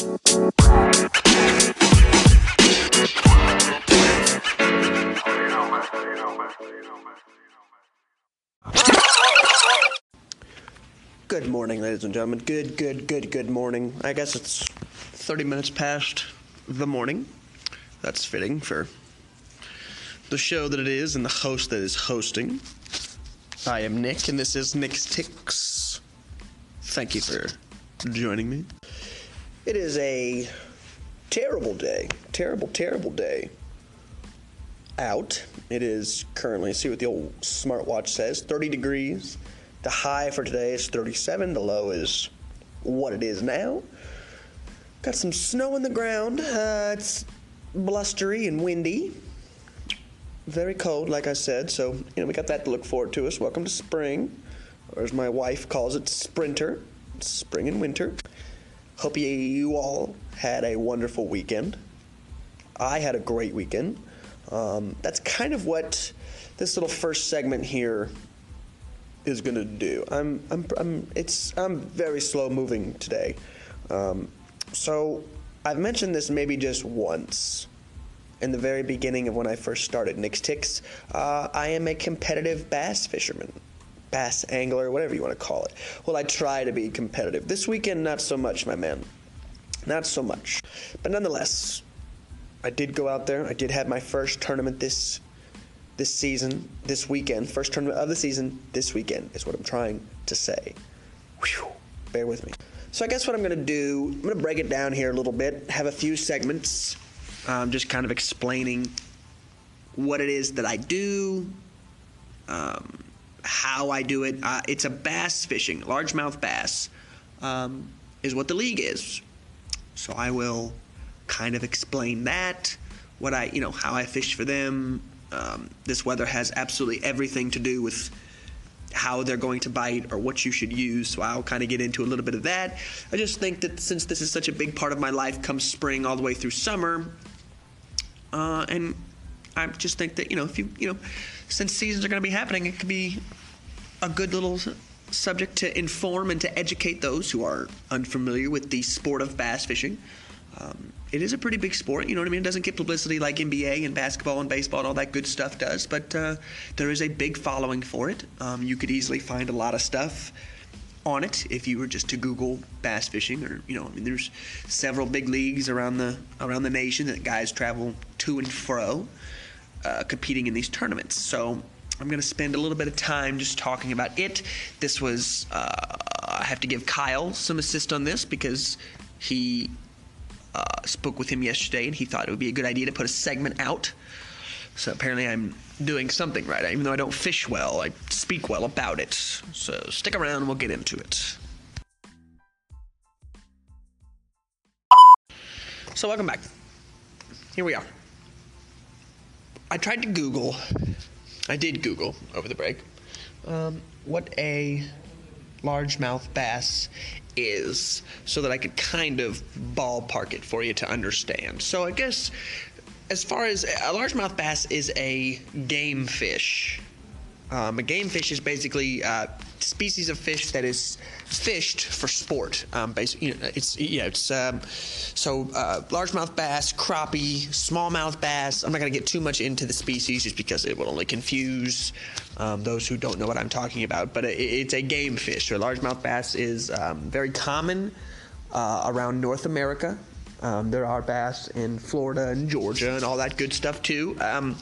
Good morning, ladies and gentlemen. Good, good, good, good morning. I guess it's 30 minutes past the morning. That's fitting for the show that it is and the host that is hosting. I am Nick, and this is Nick's Ticks. Thank you for joining me. It is a terrible day. Terrible, terrible day. Out. It is currently, see what the old smartwatch says 30 degrees. The high for today is 37. The low is what it is now. Got some snow in the ground. Uh, it's blustery and windy. Very cold, like I said. So, you know, we got that to look forward to us. Welcome to spring, or as my wife calls it, sprinter. Spring and winter. Hope you, all had a wonderful weekend. I had a great weekend. Um, that's kind of what this little first segment here is going to do. I'm, I'm, I'm, it's, I'm very slow moving today. Um, so I've mentioned this maybe just once in the very beginning of when I first started Nick's Ticks. Uh, I am a competitive bass fisherman, bass angler, whatever you want to call it. Well, I try to be competitive. This weekend, not so much, my man. Not so much. But nonetheless, I did go out there. I did have my first tournament this this season, this weekend, first tournament of the season, this weekend is what I'm trying to say. Whew, bear with me. So I guess what I'm going to do, I'm going to break it down here a little bit, have a few segments, um, just kind of explaining what it is that I do, um, how I do it. Uh, it's a bass fishing, largemouth bass, um, is what the league is. So I will kind of explain that, what I, you know, how I fish for them, um, this weather has absolutely everything to do with how they're going to bite or what you should use. So I'll kind of get into a little bit of that. I just think that since this is such a big part of my life, comes spring all the way through summer, uh, and I just think that you know if you you know since seasons are going to be happening, it could be a good little subject to inform and to educate those who are unfamiliar with the sport of bass fishing. Um, it is a pretty big sport, you know what I mean? It doesn't get publicity like NBA and basketball and baseball and all that good stuff does, but uh, there is a big following for it. Um, you could easily find a lot of stuff on it if you were just to Google bass fishing, or you know, I mean, there's several big leagues around the around the nation that guys travel to and fro, uh, competing in these tournaments. So I'm going to spend a little bit of time just talking about it. This was uh, I have to give Kyle some assist on this because he uh, spoke with him yesterday, and he thought it would be a good idea to put a segment out. So apparently, I'm doing something right. Even though I don't fish well, I speak well about it. So stick around, we'll get into it. So welcome back. Here we are. I tried to Google. I did Google over the break. Um, what a largemouth bass is so that I could kind of ballpark it for you to understand. So I guess as far as a largemouth bass is a game fish. Um, a game fish is basically a species of fish that is fished for sport. Um, basically, you know, it's yeah, it's um, so uh, largemouth bass, crappie, smallmouth bass. I'm not going to get too much into the species just because it will only confuse um, those who don't know what I'm talking about. But it, it's a game fish. So largemouth bass is um, very common uh, around North America. Um, there are bass in Florida and Georgia and all that good stuff too. Um,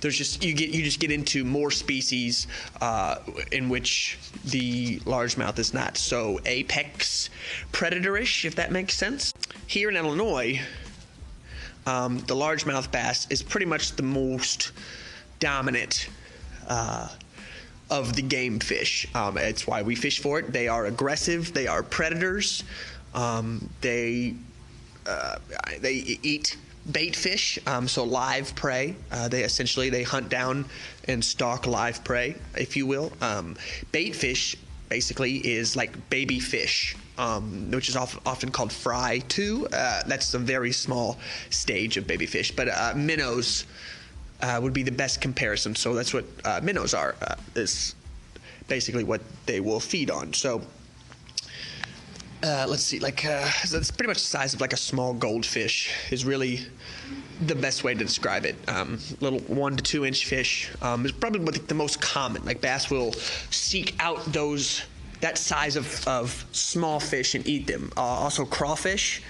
there's just you get you just get into more species uh, in which the largemouth is not so apex predatorish, if that makes sense. Here in Illinois, um, the largemouth bass is pretty much the most dominant. Uh, of the game fish. Um, it's why we fish for it. They are aggressive. They are predators. Um, they uh, they eat bait fish, um, so live prey. Uh, they essentially they hunt down and stalk live prey, if you will. Um, bait fish basically is like baby fish, um, which is often called fry too. Uh, that's a very small stage of baby fish, but uh, minnows uh, would be the best comparison. So that's what uh, minnows are. is basically what they will feed on. So uh, let's see, like uh, it's pretty much the size of like a small goldfish is really the best way to describe it. Um, little one to two inch fish um, is probably the most common. Like bass will seek out those that size of, of small fish and eat them. Uh, also, crawfish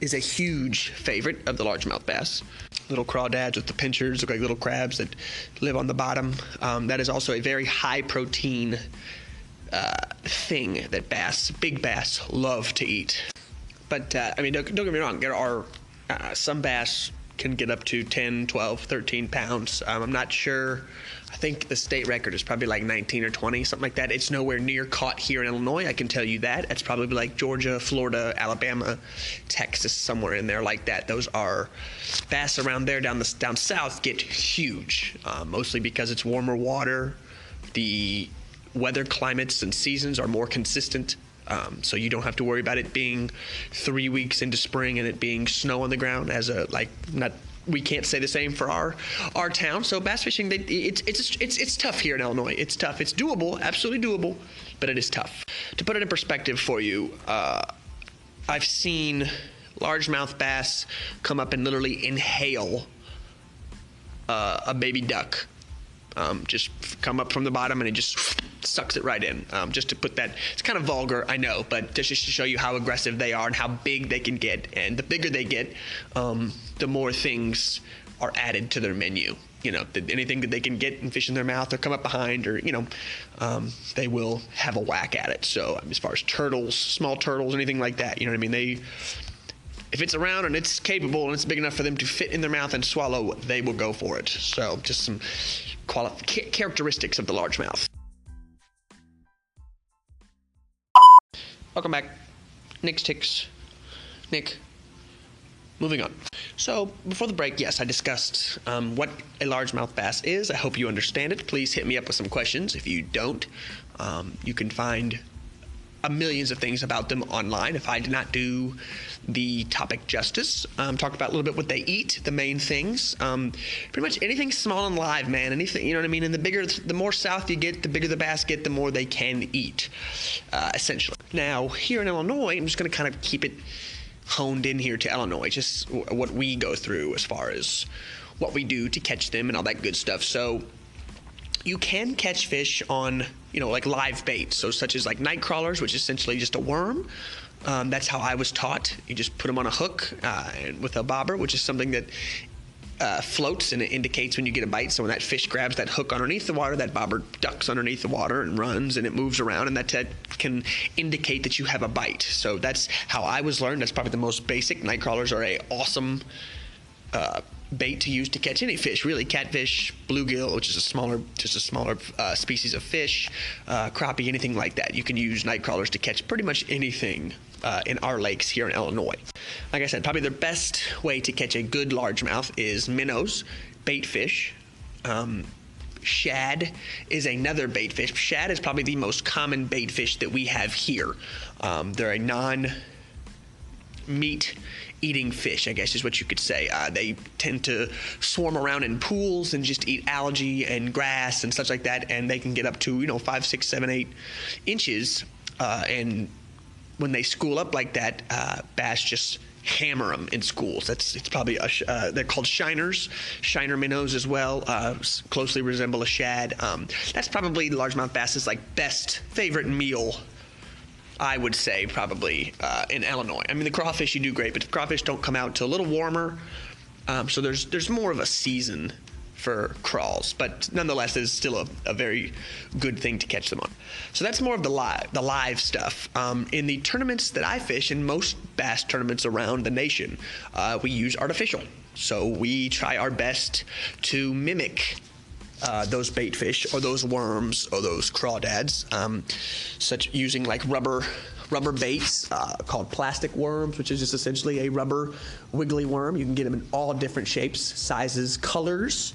is a huge favorite of the largemouth bass. Little crawdads with the pinchers look like little crabs that live on the bottom. Um, that is also a very high protein uh, thing that bass, big bass, love to eat. But uh, I mean, don't, don't, get me wrong. There are uh, some bass can get up to 10, 12, 13 pounds. Um, I'm not sure. I think the state record is probably like 19 or 20, something like that. It's nowhere near caught here in Illinois. I can tell you that. It's probably like Georgia, Florida, Alabama, Texas, somewhere in there like that. Those are bass around there down the down south get huge, uh, mostly because it's warmer water. The weather climates and seasons are more consistent. Um, so you don't have to worry about it being three weeks into spring and it being snow on the ground as a like not we can't say the same for our our town. So bass fishing, they, it's it's it's it's tough here in Illinois. It's tough. It's doable, absolutely doable, but it is tough. To put it in perspective for you, uh, I've seen largemouth bass come up and literally inhale uh, a baby duck um, just come up from the bottom and it just sucks it right in. Um, just to put that, it's kind of vulgar, I know, but just to show you how aggressive they are and how big they can get. And the bigger they get, um, the more things are added to their menu. You know, anything that they can get and fish in their mouth or come up behind, or you know, um, they will have a whack at it. So as far as turtles, small turtles, anything like that, you know what I mean? They if it's around and it's capable and it's big enough for them to fit in their mouth and swallow, they will go for it. So just some quali- characteristics of the largemouth. Welcome back. Nick's Ticks. Nick, moving on. So, before the break, yes, I discussed um, what a largemouth bass is. I hope you understand it. Please hit me up with some questions. If you don't, um, you can find a millions of things about them online. If I did not do the topic justice, um, about a little bit what they eat, the main things. Um, pretty much anything small and live, man. Anything, you know what I mean? And the bigger, the more south you get, the bigger the basket, the more they can eat, uh, essentially. Now, here in Illinois, I'm just going to kind of keep it honed in here to Illinois, just what we go through as far as what we do to catch them and all that good stuff. So, you can catch fish on, you know, like live bait. So such as like night crawlers, which is essentially just a worm. Um, that's how I was taught. You just put them on a hook uh, with a bobber, which is something that uh, floats and it indicates when you get a bite. So when that fish grabs that hook underneath the water, that bobber ducks underneath the water and runs and it moves around, and that can indicate that you have a bite. So that's how I was learned. That's probably the most basic. Night crawlers are a awesome. Uh, bait to use to catch any fish, really catfish, bluegill, which is a smaller, just a smaller uh, species of fish, uh, crappie, anything like that. You can use night crawlers to catch pretty much anything uh, in our lakes here in Illinois. Like I said, probably the best way to catch a good largemouth is minnows, bait fish. Um, shad is another bait fish. Shad is probably the most common bait fish that we have here. Um, they're a non meat eating fish, I guess is what you could say. Uh, they tend to swarm around in pools and just eat algae and grass and such like that, and they can get up to you know five, six, seven, eight inches. Uh, and when they school up like that, uh, bass just hammer them in schools. That's it's probably a, uh, they're called shiners, shiner minnows as well. Uh, closely resemble a shad. Um, that's probably largemouth bass's like best favorite meal I would say probably uh, in Illinois. I mean, the crawfish you do great, but the crawfish don't come out until a little warmer. Um, so there's there's more of a season for crawls, but nonetheless, it's still a, a, very good thing to catch them on. So that's more of the live the live stuff. Um, in the tournaments that I fish, in most bass tournaments around the nation, uh, we use artificial. So we try our best to mimic uh, those bait fish or those worms or those crawdads, um, such using like rubber rubber baits uh, called plastic worms, which is just essentially a rubber wiggly worm. You can get them in all different shapes, sizes, colors.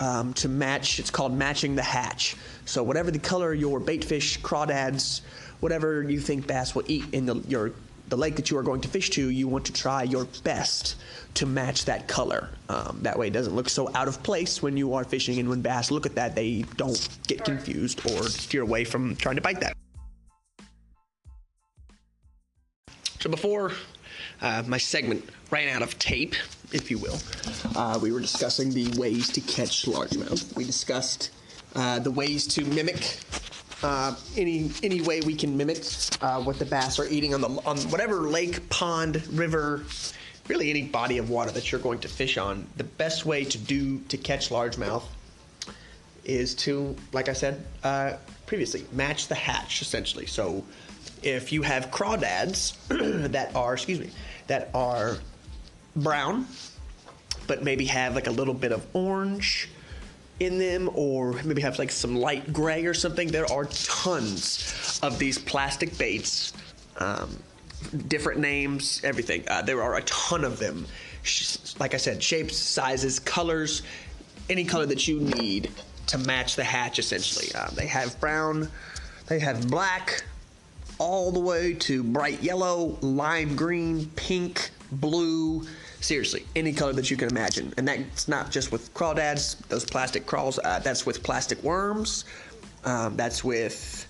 Um, to match, it's called matching the hatch. So whatever the color your bait fish, crawdads, whatever you think bass will eat in the, your the lake that you are going to fish to, you want to try your best to match that color. Um, that way, it doesn't look so out of place when you are fishing, and when bass look at that, they don't get confused or steer away from trying to bite that. So before uh, my segment ran out of tape, if you will, uh, we were discussing the ways to catch largemouth. We discussed uh, the ways to mimic uh, any any way we can mimic uh, what the bass are eating on the on whatever lake, pond, river, really any body of water that you're going to fish on. The best way to do to catch largemouth is to, like I said uh, previously, match the hatch essentially. So if you have crawdads that are, excuse me, that are brown, but maybe have like a little bit of orange in them, or maybe have like some light gray or something, there are tons of these plastic baits. Um, different names, everything. Uh, there are a ton of them. Like I said, shapes, sizes, colors, any color that you need to match the hatch essentially. Uh, they have brown, they have black, all the way to bright yellow, lime green, pink, blue. Seriously, any color that you can imagine. And that's not just with crawdads, those plastic crawls, uh, that's with plastic worms, um, that's with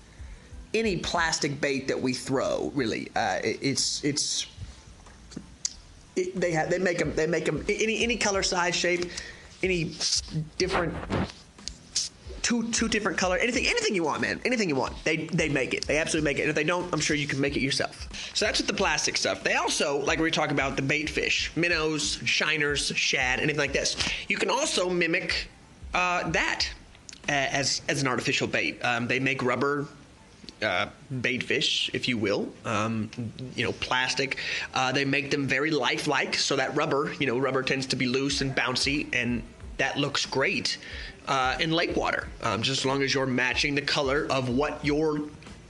any plastic bait that we throw, really. Uh, it, it's, it's, it, they have, they make them, they make them any, any color, size, shape, any different two two different color anything anything you want man. Anything you want. They they make it. They absolutely make it. And if they don't i'm sure you can make it yourself. So that's with the plastic stuff. They also like we talk about the bait fish minnows shiners shad anything like this. You can also mimic uh, that as as an artificial bait. Um, they make rubber uh, bait fish, if you will, um, you know, plastic. Uh, they make them very lifelike, so that rubber, you know, rubber tends to be loose and bouncy, and that looks great uh, in lake water, um, just as long as you're matching the color of what your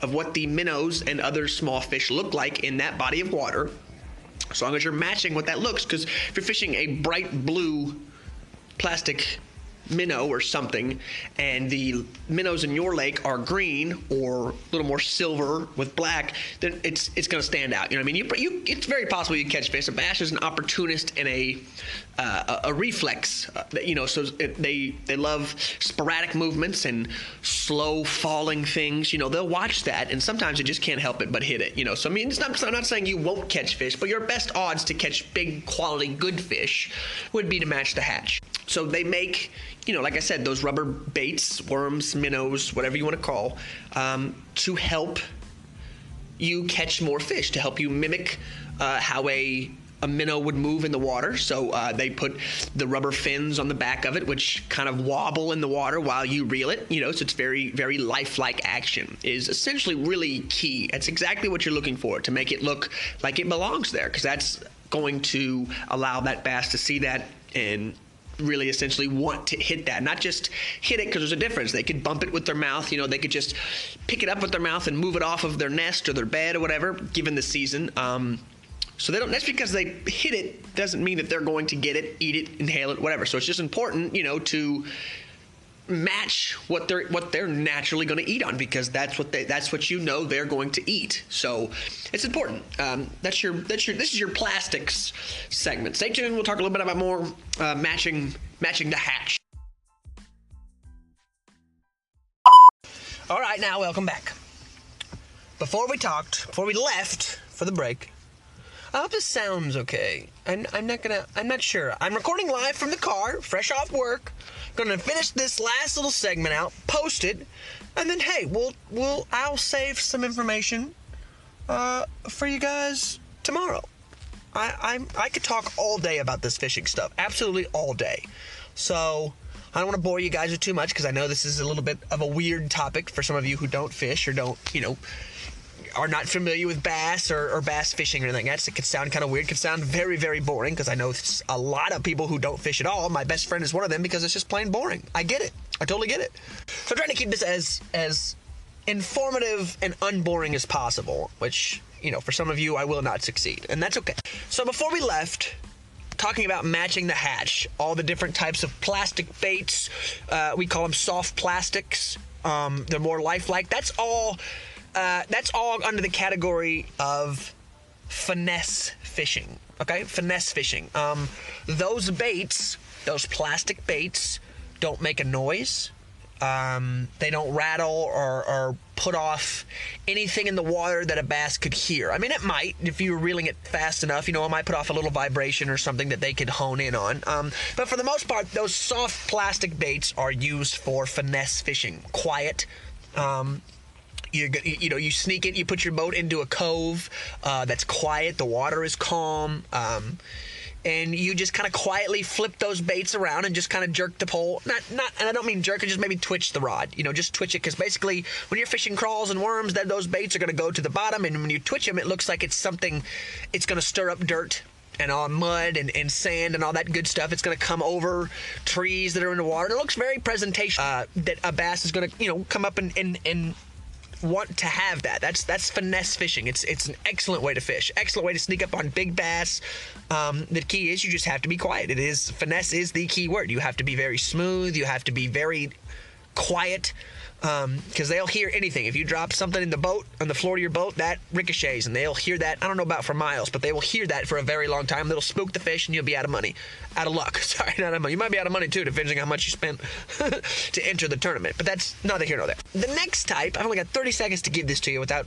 of what the minnows and other small fish look like in that body of water. As long as you're matching what that looks, because if you're fishing a bright blue plastic minnow or something, and the minnows in your lake are green or a little more silver with black, then it's it's going to stand out. You know what I mean? You, you, it's very possible you catch fish. A bass is an opportunist and a uh, a, reflex. Uh, you know, so it, they they love sporadic movements and slow falling things. You know, they'll watch that, and sometimes you just can't help it but hit it. You know, so I mean, it's not, I'm not saying you won't catch fish, but your best odds to catch big quality good fish would be to match the hatch. So they make, you know, like I said, those rubber baits, worms, minnows, whatever you want to call, um, to help you catch more fish, to help you mimic uh, how a a minnow would move in the water. So uh, they put the rubber fins on the back of it, which kind of wobble in the water while you reel it. You know, so it's very, very lifelike action. Is essentially really key. That's exactly what you're looking for to make it look like it belongs there, because that's going to allow that bass to see that and really essentially want to hit that not just hit it because there's a difference they could bump it with their mouth you know they could just pick it up with their mouth and move it off of their nest or their bed or whatever given the season um, so they don't. That's because they hit it doesn't mean that they're going to get it, eat it, inhale it, whatever. So it's just important, you know, to match what they're what they're naturally going to eat on because that's what they that's what you know they're going to eat. So it's important. Um, that's your that's your this is your plastics segment. Stay tuned. We'll talk a little bit about more uh, matching matching the hatch. All right, now welcome back. Before we talked, before we left for the break, I hope this sounds okay. I'm, I'm not gonna. I'm not sure. I'm recording live from the car, fresh off work. Gonna finish this last little segment out, post it, and then hey, we'll we'll I'll save some information uh, for you guys tomorrow. I I'm I could talk all day about this fishing stuff, absolutely all day. So I don't want to bore you guys with too much because I know this is a little bit of a weird topic for some of you who don't fish or don't, you know, are not familiar with bass or, or bass fishing or anything else, it could sound kind of weird. Could sound very, very boring because I know a lot of people who don't fish at all. My best friend is one of them because it's just plain boring. I get it. I totally get it. So I'm trying to keep this as as informative and unboring as possible, which you know, for some of you, I will not succeed, and that's okay. So before we left, talking about matching the hatch, all the different types of plastic baits. Uh, we call them soft plastics. Um, they're more lifelike. That's all uh, that's all under the category of finesse fishing. Okay, finesse fishing. Um, those baits, those plastic baits, don't make a noise. Um, they don't rattle or, or put off anything in the water that a bass could hear. I mean, it might if you were reeling it fast enough. You know, it might put off a little vibration or something that they could hone in on. Um, but for the most part, those soft plastic baits are used for finesse fishing, quiet. Um, you you know you sneak it you put your boat into a cove uh, that's quiet the water is calm um, and you just kind of quietly flip those baits around and just kind of jerk the pole not not and i don't mean jerk just maybe twitch the rod you know just twitch it because basically when you're fishing crawls and worms then those baits are going to go to the bottom and when you twitch them it looks like it's something it's going to stir up dirt and all mud and, and sand and all that good stuff. It's going to come over trees that are in the water. And it looks very presentation uh, that a bass is going to, you know, come up and, and, and want to have that. That's that's finesse fishing. It's it's an excellent way to fish. Excellent way to sneak up on big bass. Um, the key is you just have to be quiet. It is finesse is the key word. You have to be very smooth. You have to be very quiet because um, they'll hear anything. If you drop something in the boat, on the floor of your boat, that ricochets, and they'll hear that. I don't know about for miles, but they will hear that for a very long time. It'll spook the fish, and you'll be out of money, out of luck. Sorry, not out of money. You might be out of money too, depending on how much you spent to enter the tournament. But that's neither here nor there. The next type, I've only got 30 seconds to give this to you without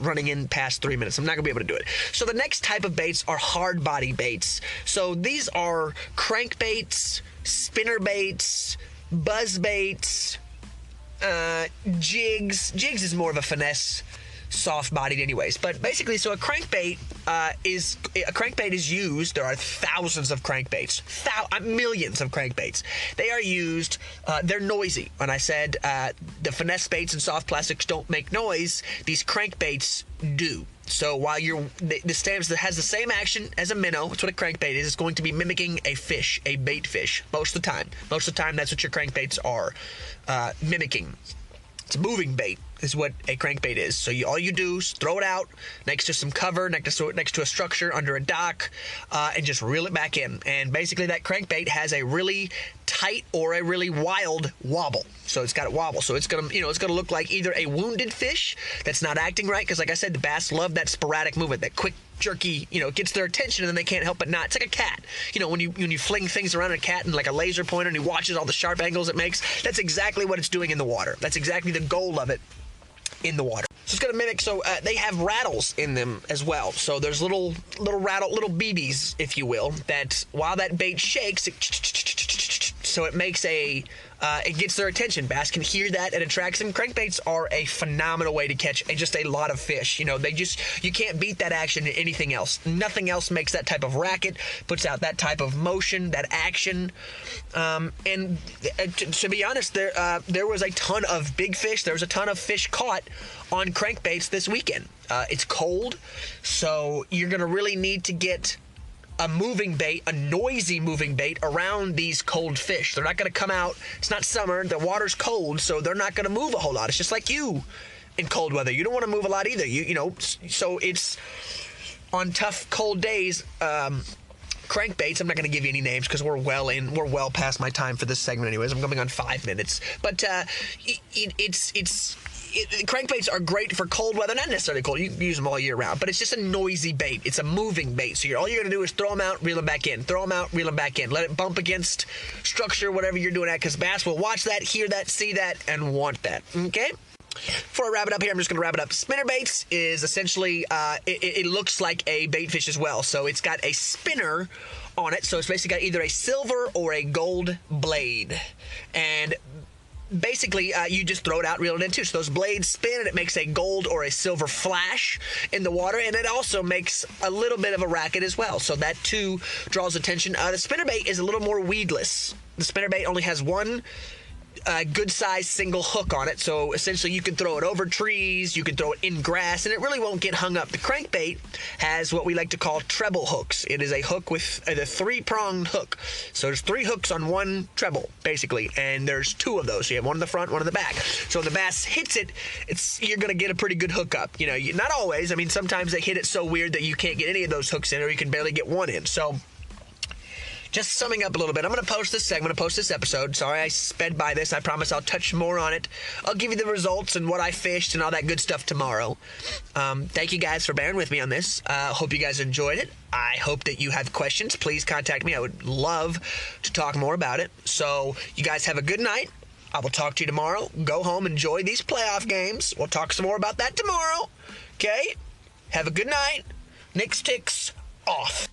running in past three minutes. I'm not gonna be able to do it. So the next type of baits are hard body baits. So these are crankbaits, spinner baits, buzz baits uh, jigs. Jigs is more of a finesse soft bodied anyways but basically so a crankbait uh, is a crankbait is used there are thousands of crankbaits thou- uh, millions of crankbaits they are used uh, they're noisy when i said uh, the finesse baits and soft plastics don't make noise these crankbaits do so while you're the, stamps that has the same action as a minnow, that's what a crankbait is. It's going to be mimicking a fish, a bait fish, most of the time. Most of the time, that's what your crankbaits are uh, mimicking. It's a moving bait is what a crankbait is. So you, all you do is throw it out next to some cover, next to next to a structure under a dock, uh, and just reel it back in. And basically, that crankbait has a really tight or a really wild wobble. So it's got a wobble. So it's gonna you know it's gonna look like either a wounded fish that's not acting right because like I said, the bass love that sporadic movement, that quick jerky, you know, gets their attention and then they can't help but not. It's like a cat. You know, when you when you fling things around a cat and like a laser pointer and he watches all the sharp angles it makes, that's exactly what it's doing in the water. That's exactly the goal of it in the water. So it's going to mimic. So uh, they have rattles in them as well. So there's little little rattle, little BBs, if you will, that while that bait shakes, it so it makes a uh, it gets their attention. Bass can hear that. It attracts them. Crankbaits are a phenomenal way to catch just a lot of fish. You know, they just you can't beat that action in anything else. Nothing else makes that type of racket, puts out that type of motion, that action. Um, and uh, to, to, be honest, there uh, there was a ton of big fish. There was a ton of fish caught on crankbaits this weekend. Uh, it's cold, so you're gonna really need to get a moving bait, a noisy moving bait around these cold fish. They're not going to come out. It's not summer. The water's cold, so they're not going to move a whole lot. It's just like you in cold weather. You don't want to move a lot either. You you know, so it's on tough cold days. Um, crankbaits. I'm not going to give you any names because we're well in, we're well past my time for this segment, anyways. I'm coming on five minutes, but uh, it, it, it's it's it, crankbaits are great for cold weather, not necessarily cold. You can use them all year round, but it's just a noisy bait. It's a moving bait. So you're, all you're going to do is throw them out, reel them back in. Throw them out, reel them back in. Let it bump against structure, whatever you're doing at, because bass will watch that, hear that, see that, and want that. Okay? Before I wrap it up here, I'm just going to wrap it up. Spinner baits is essentially, uh, it, it looks like a bait fish as well. So it's got a spinner on it. So it's basically got either a silver or a gold blade. And basically uh, you just throw it out, reel it in too. So those blades spin and it makes a gold or a silver flash in the water, and it also makes a little bit of a racket as well. So that too draws attention. Uh, the spinnerbait is a little more weedless. The spinnerbait only has one a good sized single hook on it. So essentially, you can throw it over trees, you can throw it in grass, and it really won't get hung up. The crankbait has what we like to call treble hooks. It is a hook with a three pronged hook. So there's three hooks on one treble, basically, and there's two of those. So you have one in the front, one in the back. So when the bass hits it, it's you're gonna get a pretty good hookup. You know, you, not always. I mean, sometimes they hit it so weird that you can't get any of those hooks in, or you can barely get one in. So just summing up a little bit, I'm going to post this segment, post this episode. Sorry I sped by this. I promise I'll touch more on it. I'll give you the results and what I fished and all that good stuff tomorrow. Um, thank you guys for bearing with me on this. Uh, hope you guys enjoyed it. I hope that you have questions. Please contact me. I would love to talk more about it. So, you guys have a good night. I will talk to you tomorrow. Go home, enjoy these playoff games. We'll talk some more about that tomorrow. Okay? Have a good night. Nick's Ticks off.